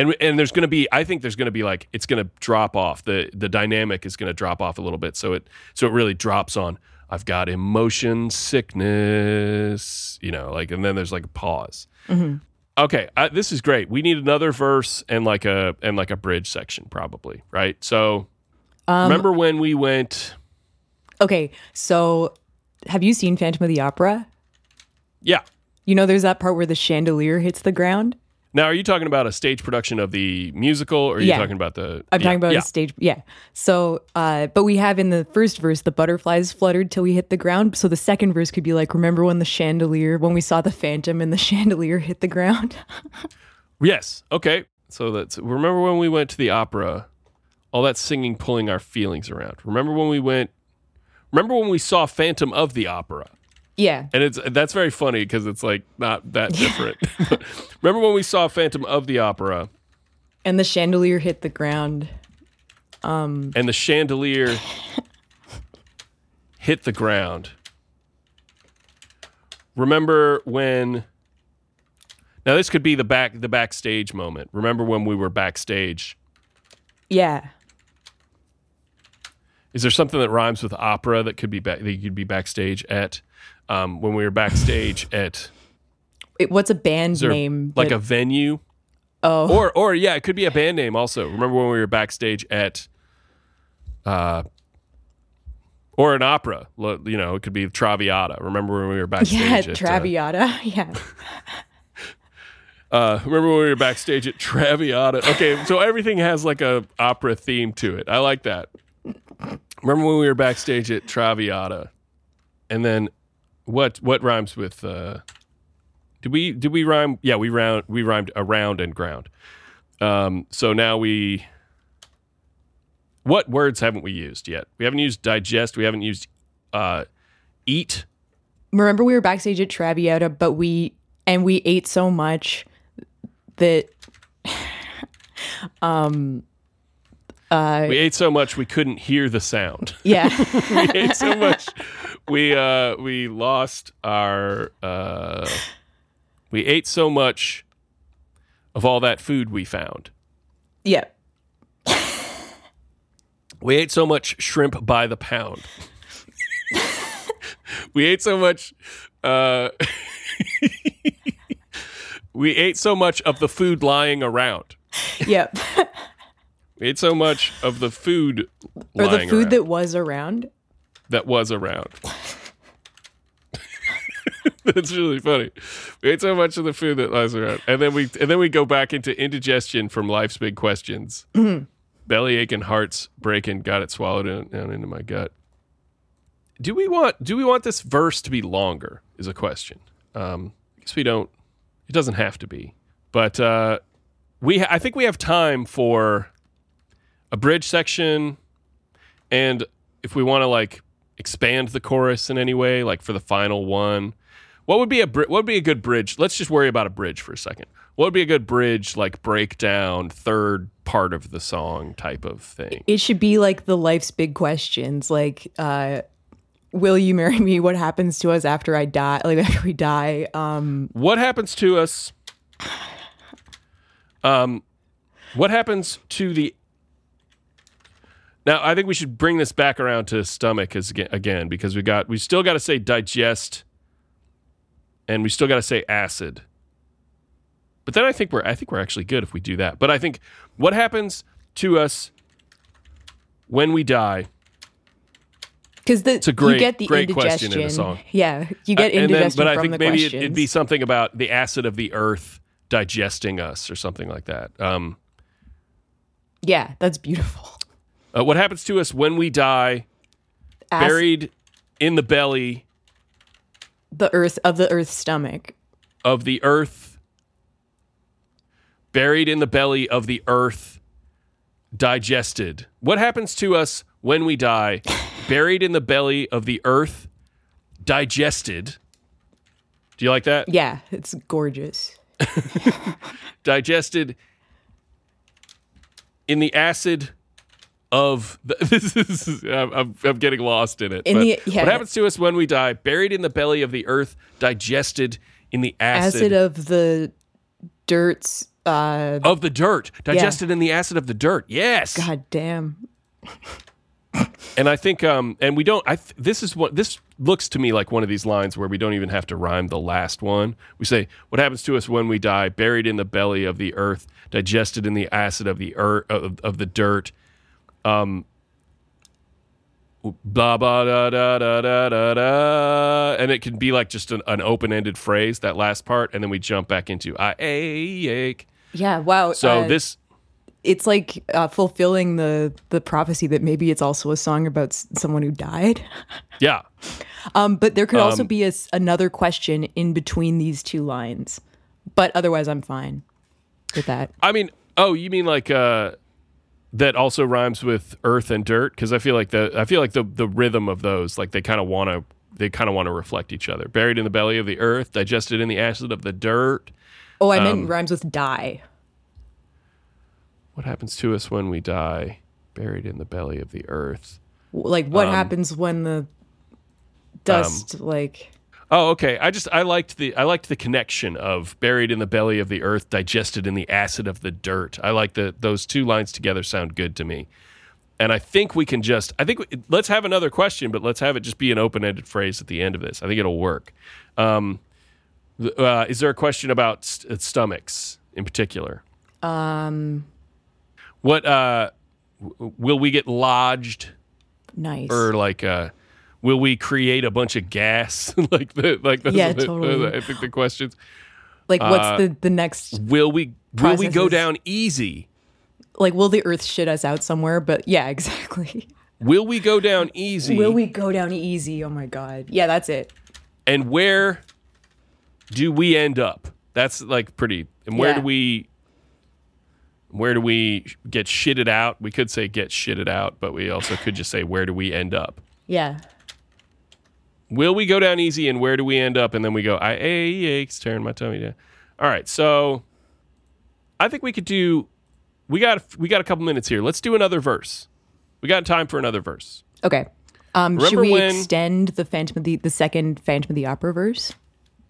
And and there's going to be I think there's going to be like it's going to drop off. The the dynamic is going to drop off a little bit so it so it really drops on I've got emotion sickness, you know, like and then there's like a pause. Mm-hmm. Okay, I, this is great. We need another verse and like a and like a bridge section probably, right? So um, remember when we went Okay. So, have you seen Phantom of the Opera? Yeah. You know, there's that part where the chandelier hits the ground. Now, are you talking about a stage production of the musical, or are you Yeah. talking about the? I'm yeah, talking about yeah. a stage. Yeah. So, uh, but we have in the first verse, the butterflies fluttered till we hit the ground. So the second verse could be like, remember when the chandelier, when we saw the phantom and the chandelier hit the ground? Yes. Okay. So that's remember when we went to the opera, all that singing pulling our feelings around. Remember when we went. Remember when we saw Phantom of the Opera, yeah. and it's that's very funny because it's like not that different. remember when we saw Phantom of the Opera, And the chandelier hit the ground. Um And the chandelier hit the ground. Remember when Now this could be the back the backstage moment. Remember when we were backstage? Yeah. Is there something that rhymes with opera that could be back that you could be backstage at? Um, when we were backstage at It, what's a band name? like that- a venue? oh, Or or yeah, it could be a band name also. Remember when we were backstage at uh or an opera. You know, it could be Traviata. Remember when we were backstage yeah, at uh, Traviata. yeah. uh, remember when we were backstage at Traviata? Okay, so everything has like a opera theme to it. I like that. Remember when we were backstage at Traviata? And then what what rhymes with uh did we did we rhyme yeah, we round we rhymed around and ground. Um so now we what words haven't we used yet? We haven't used digest, we haven't used uh eat. Remember we were backstage at Traviata, but we and we ate so much that We ate so much we couldn't hear the sound. yeah. we ate so much we uh we lost our uh we ate so much of all that food we found yeah. we ate so much shrimp by the pound we ate so much uh we ate so much of the food lying around Yep. we ate so much of the food or the food around that was around. That was around That's really funny. We ate so much of the food that lies around, and then we and then we go back into indigestion from life's big questions. Belly aching, hearts breaking, got it swallowed in, down into my gut. Do we want do we want this verse to be longer? Is a question. Um, I guess we don't. It doesn't have to be, but uh, we ha- I think we have time for a bridge section And if we want to like expand the chorus in any way, like for the final one, what would be a what would be a good bridge? Let's just worry about a bridge for a second. What would be a good bridge, like breakdown, third part of the song type of thing? It should be like the life's big questions, like uh, will you marry me? What happens to us after I die? Like after we die? Um, What happens to us? Um, what happens to the? Now, I think we should bring this back around to stomach as again, because we got we still got to say digest, and we still got to say acid. But then I think we're I think we're actually good if we do that. But I think what happens to us when we die? because the a great- you get the great question indigestion. in the song. Yeah, you get Uh, and then, indigestion but I think maybe it, it'd be something about the acid of the earth digesting us or something like that. Um, yeah, that's beautiful. Uh, what happens to us when we die, Acid- buried in the belly the earth of the earth's stomach. of the earth, buried in the belly of the earth, digested. What happens to us when we die, buried in the belly of the earth, digested? Do you like that? Yeah, it's gorgeous. digested in the acid of the, this is I'm, I'm, getting lost in it. In but the- yeah. What happens to us when we die? Buried in the belly of the earth, digested in the acid, Acid of the dirt's. Uh, of the dirt, digested in the acid of the dirt. Yes. God damn. And I think, um, and we don't. I th- this is what this looks to me like one of these lines where we don't even have to rhyme the last one. We say, "What happens to us when we die? Buried in the belly of the earth, digested in the acid of the earth of, of the dirt." Um. Blah blah da da da da da da, and it can be like just an, an open-ended phrase that last part, and then we jump back into I ache. Yeah, wow. So uh, this it's like uh, fulfilling the the prophecy that maybe it's also a song about s- someone who died. yeah, Um, but there could also Um, be a another question in between these two lines. But otherwise, I'm fine with that. I mean, oh, you mean like uh that also rhymes with earth and dirt? Because I feel like the I feel like the the rhythm of those, like they kind of want to they kind of want to reflect each other. Buried in the belly of the earth, digested in the acid of the dirt. Oh, I Um, meant rhymes with die. What happens to us when we die? Buried in the belly of the earth. Like, what um, happens when the dust, like, Oh, okay. I just I liked the I liked the connection of buried in the belly of the earth, digested in the acid of the dirt. I like the those two lines together sound good to me. And I think we can just I think we, let's have another question, but let's have it just be an open-ended phrase at the end of this. I think it'll work. Um, uh, is there a question about st- stomachs in particular? Um, what uh, w- will we get lodged nice. or like uh will we create a bunch of gas like the like those Yeah, are the- totally. i think the questions like, what's uh, the, the next, will we will we go down easy like, will the earth shit us out somewhere? But yeah, exactly. will we go down easy Will we go down easy? Oh my God. Yeah, that's it. and where do we end up that's like pretty and where do we where do we get shitted out we could say get shitted out but we also could just say where do we end up Yeah. Will we go down easy and where do we end up and then we go i aches tearing my tummy down all right so i think we could do we got we got a couple minutes here let's do another verse we got time for another verse Okay. Um, should Remember we when- extend the Phantom of the the second Phantom of the Opera verse?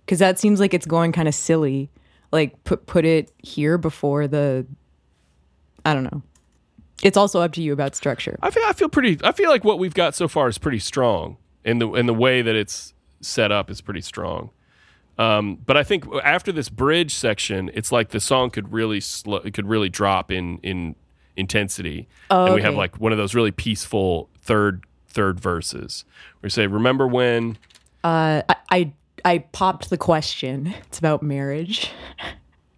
Because that seems like it's going kind of silly. Like put put it here before the. I don't know. It's also up to you about structure. i feel i feel pretty i feel like what we've got so far is pretty strong in the in the way that it's set up is pretty strong um, but I think after this bridge section, it's like the song could really slow, it could really drop in in intensity, Oh, and we have like one of those really peaceful third third verses. We say, "Remember when?" Uh, I, I I popped the question. It's about marriage.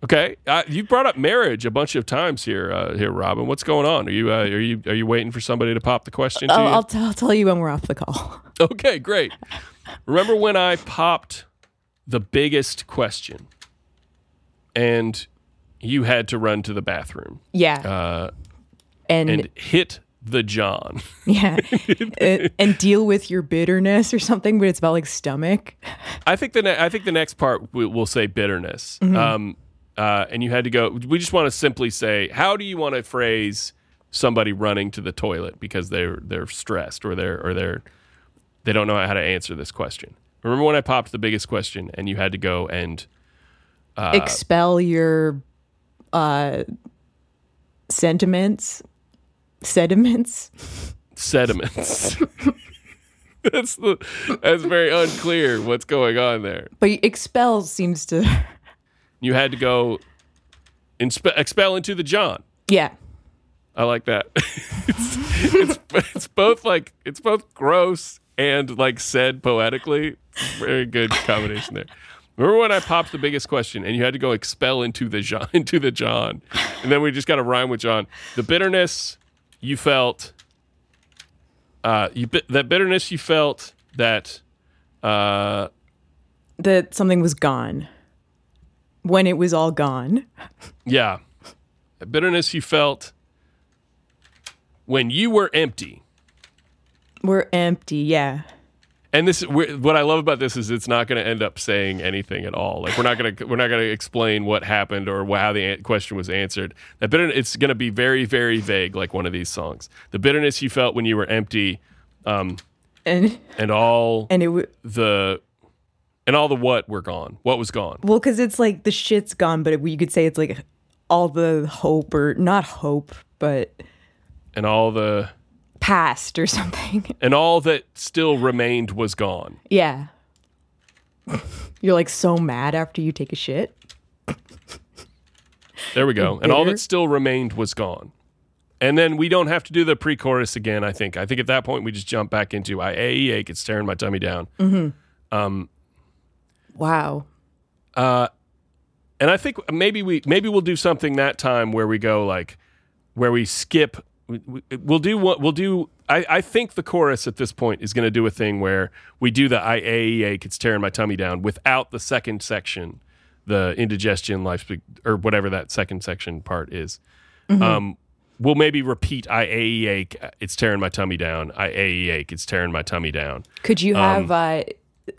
Okay, uh, you brought up marriage a bunch of times here, uh, here, Robin. What's going on? Are you uh, are you are you waiting for somebody to pop the question to I'll, you? I'll, t- I'll tell you when we're off the call. Okay, great. Remember when I popped the biggest question, and you had to run to the bathroom Yeah, uh, and, and hit the John. Yeah. and, and deal with your bitterness or something, but it's about like stomach. I think the ne- I think the next part we- we'll say bitterness. Um, uh, and you had to go. We just want to simply say, how do you want to phrase somebody running to the toilet because they're they're stressed or they're or they're they don't know how to answer this question. Remember when I popped the biggest question and you had to go and Expel your uh sentiments, sediments. sediments. that's the that's very unclear what's going on there. But expel seems to You had to go inspe- expel into the John. Yeah. I like that. it's, it's it's both like it's both gross and like said poetically. Very good combination there. Remember when I popped the biggest question and you had to go expel into the John into the John, and then we just got to rhyme with John. The bitterness you felt, uh, you that bitterness you felt that, uh, That something was gone. When it was all gone. yeah, the bitterness you felt when you were empty. We're empty, yeah. And this, what I love about this is it's not going to end up saying anything at all. Like we're not going to, we're not going to explain what happened or how the question was answered. That bitter, it's going to be very, very vague, like one of these songs. The bitterness you felt when you were empty, um, And and all and it w- the, and all the what were gone. What was gone? well cuz it's like the shit's gone, but you could say it's like all the hope or not hope, but And all the, past or something. and all that still remained was gone. yeah. You're like so mad after you take a shit. There we go. And all that still remained was gone. And then we don't have to do the pre-chorus again. I think. I think at that point we just jump back into I ache, ache, it's tearing my tummy down. Mm-hmm. Um, Wow. And I think maybe we maybe we'll do something that time where we go like where we skip. we- we- We'll do what we'll do. I, I think the chorus at this point is going to do a thing where we do the IAEA, it's tearing my tummy down without the second section, the indigestion, life, or whatever that second section part is. Um, we'll maybe repeat I ache, ache, it's tearing my tummy down. I ache, ache, it's tearing my tummy down. Could you have uh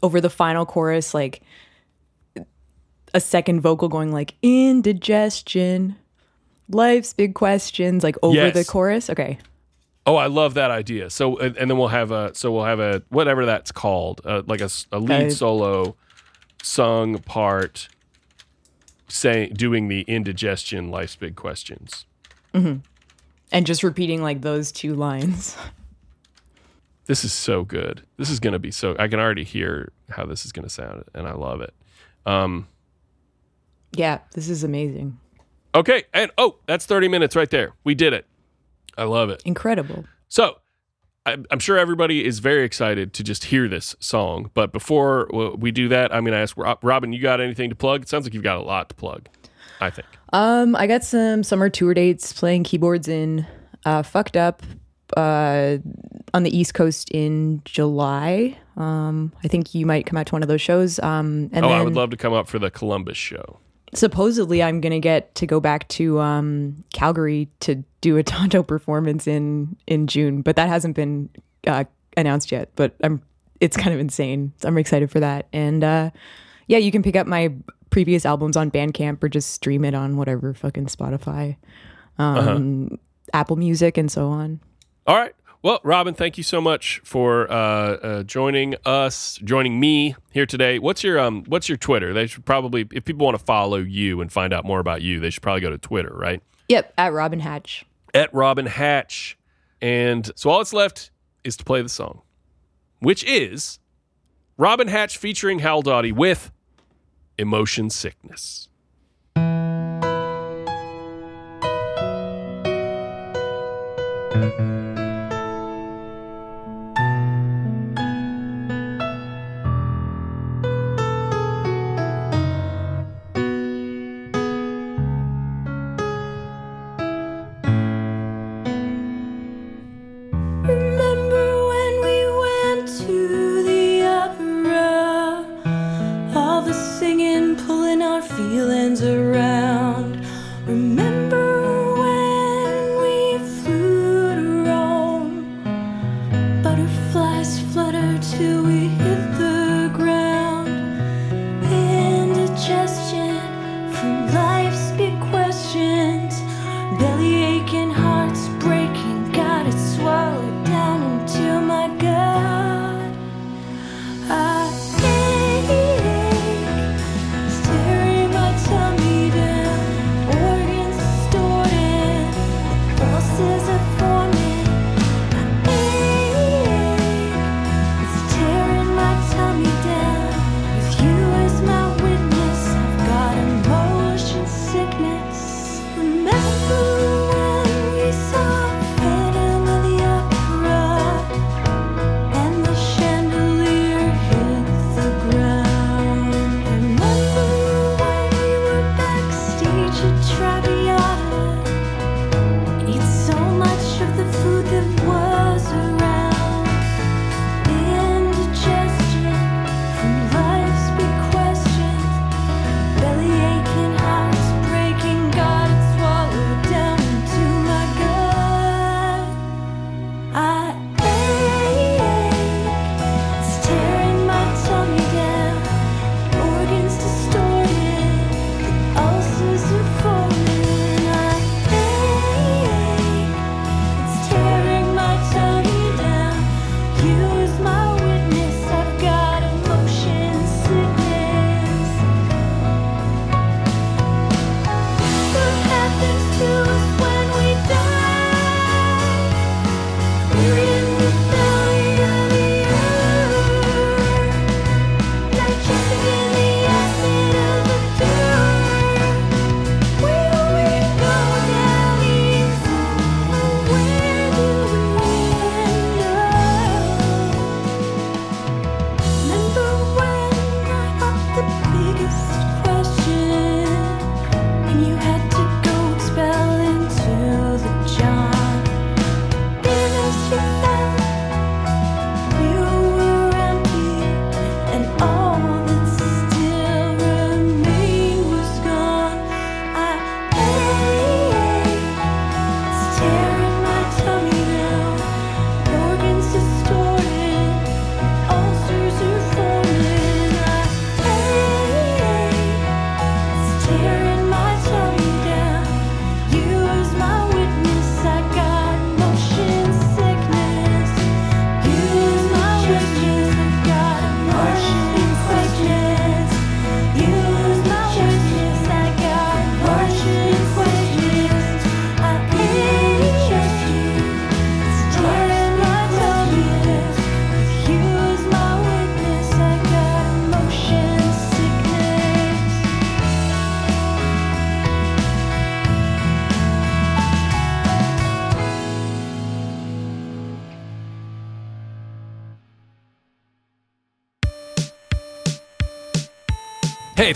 over the final chorus like a second vocal going like indigestion, life's big questions like over Yes. the chorus? Okay. Oh, I love that idea. So, and, and then we'll have a so we'll have a whatever that's called, uh, like a lead Uh, solo sung part, saying doing the indigestion, life's big questions. And just repeating like those two lines. This is so good. This is going to be so. I can already hear how this is going to sound, and I love it. Um, Yeah, this is amazing. okay, and oh, that's thirty minutes right there. We did it. I love it. Incredible. So, I'm I'm sure everybody is very excited to just hear this song. But before we do that, I'm going to ask Robin, you got anything to plug? It sounds like you've got a lot to plug. I think. Um, I got some summer tour dates playing keyboards in uh, Fucked Up uh, on the East Coast in July. Um, I think you might come out to one of those shows. Um, and Oh, I would love to come up for the Columbus show. supposedly I'm gonna get to go back to um, Calgary to do a Tonto performance in in June, but that hasn't been uh, announced yet. But I'm it's kind of insane. I'm excited for that. And uh, yeah, you can pick up my previous albums on Bandcamp or just stream it on whatever fucking Spotify, um, Apple Music, and so on. All right. Well, Robin, thank you so much for uh, uh, joining us, joining me here today. What's your um What's your Twitter? They should probably, if people want to follow you and find out more about you, they should probably go to Twitter, right? Yep, at Robin Hatch. At Robin Hatch. And so all that's left is to play the song, which is Robin Hatch featuring Hal Dottie with Emotion Sickness.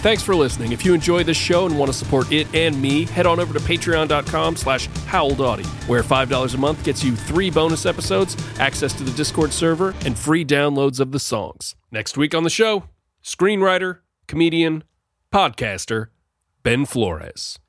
Thanks for listening. If you enjoy this show and want to support it and me, head on over to patreon.com slash howledaughty, where $5 a month gets you three bonus episodes, access to the Discord server, and free downloads of the songs. Next week on the show, screenwriter, comedian, podcaster, Ben Flores.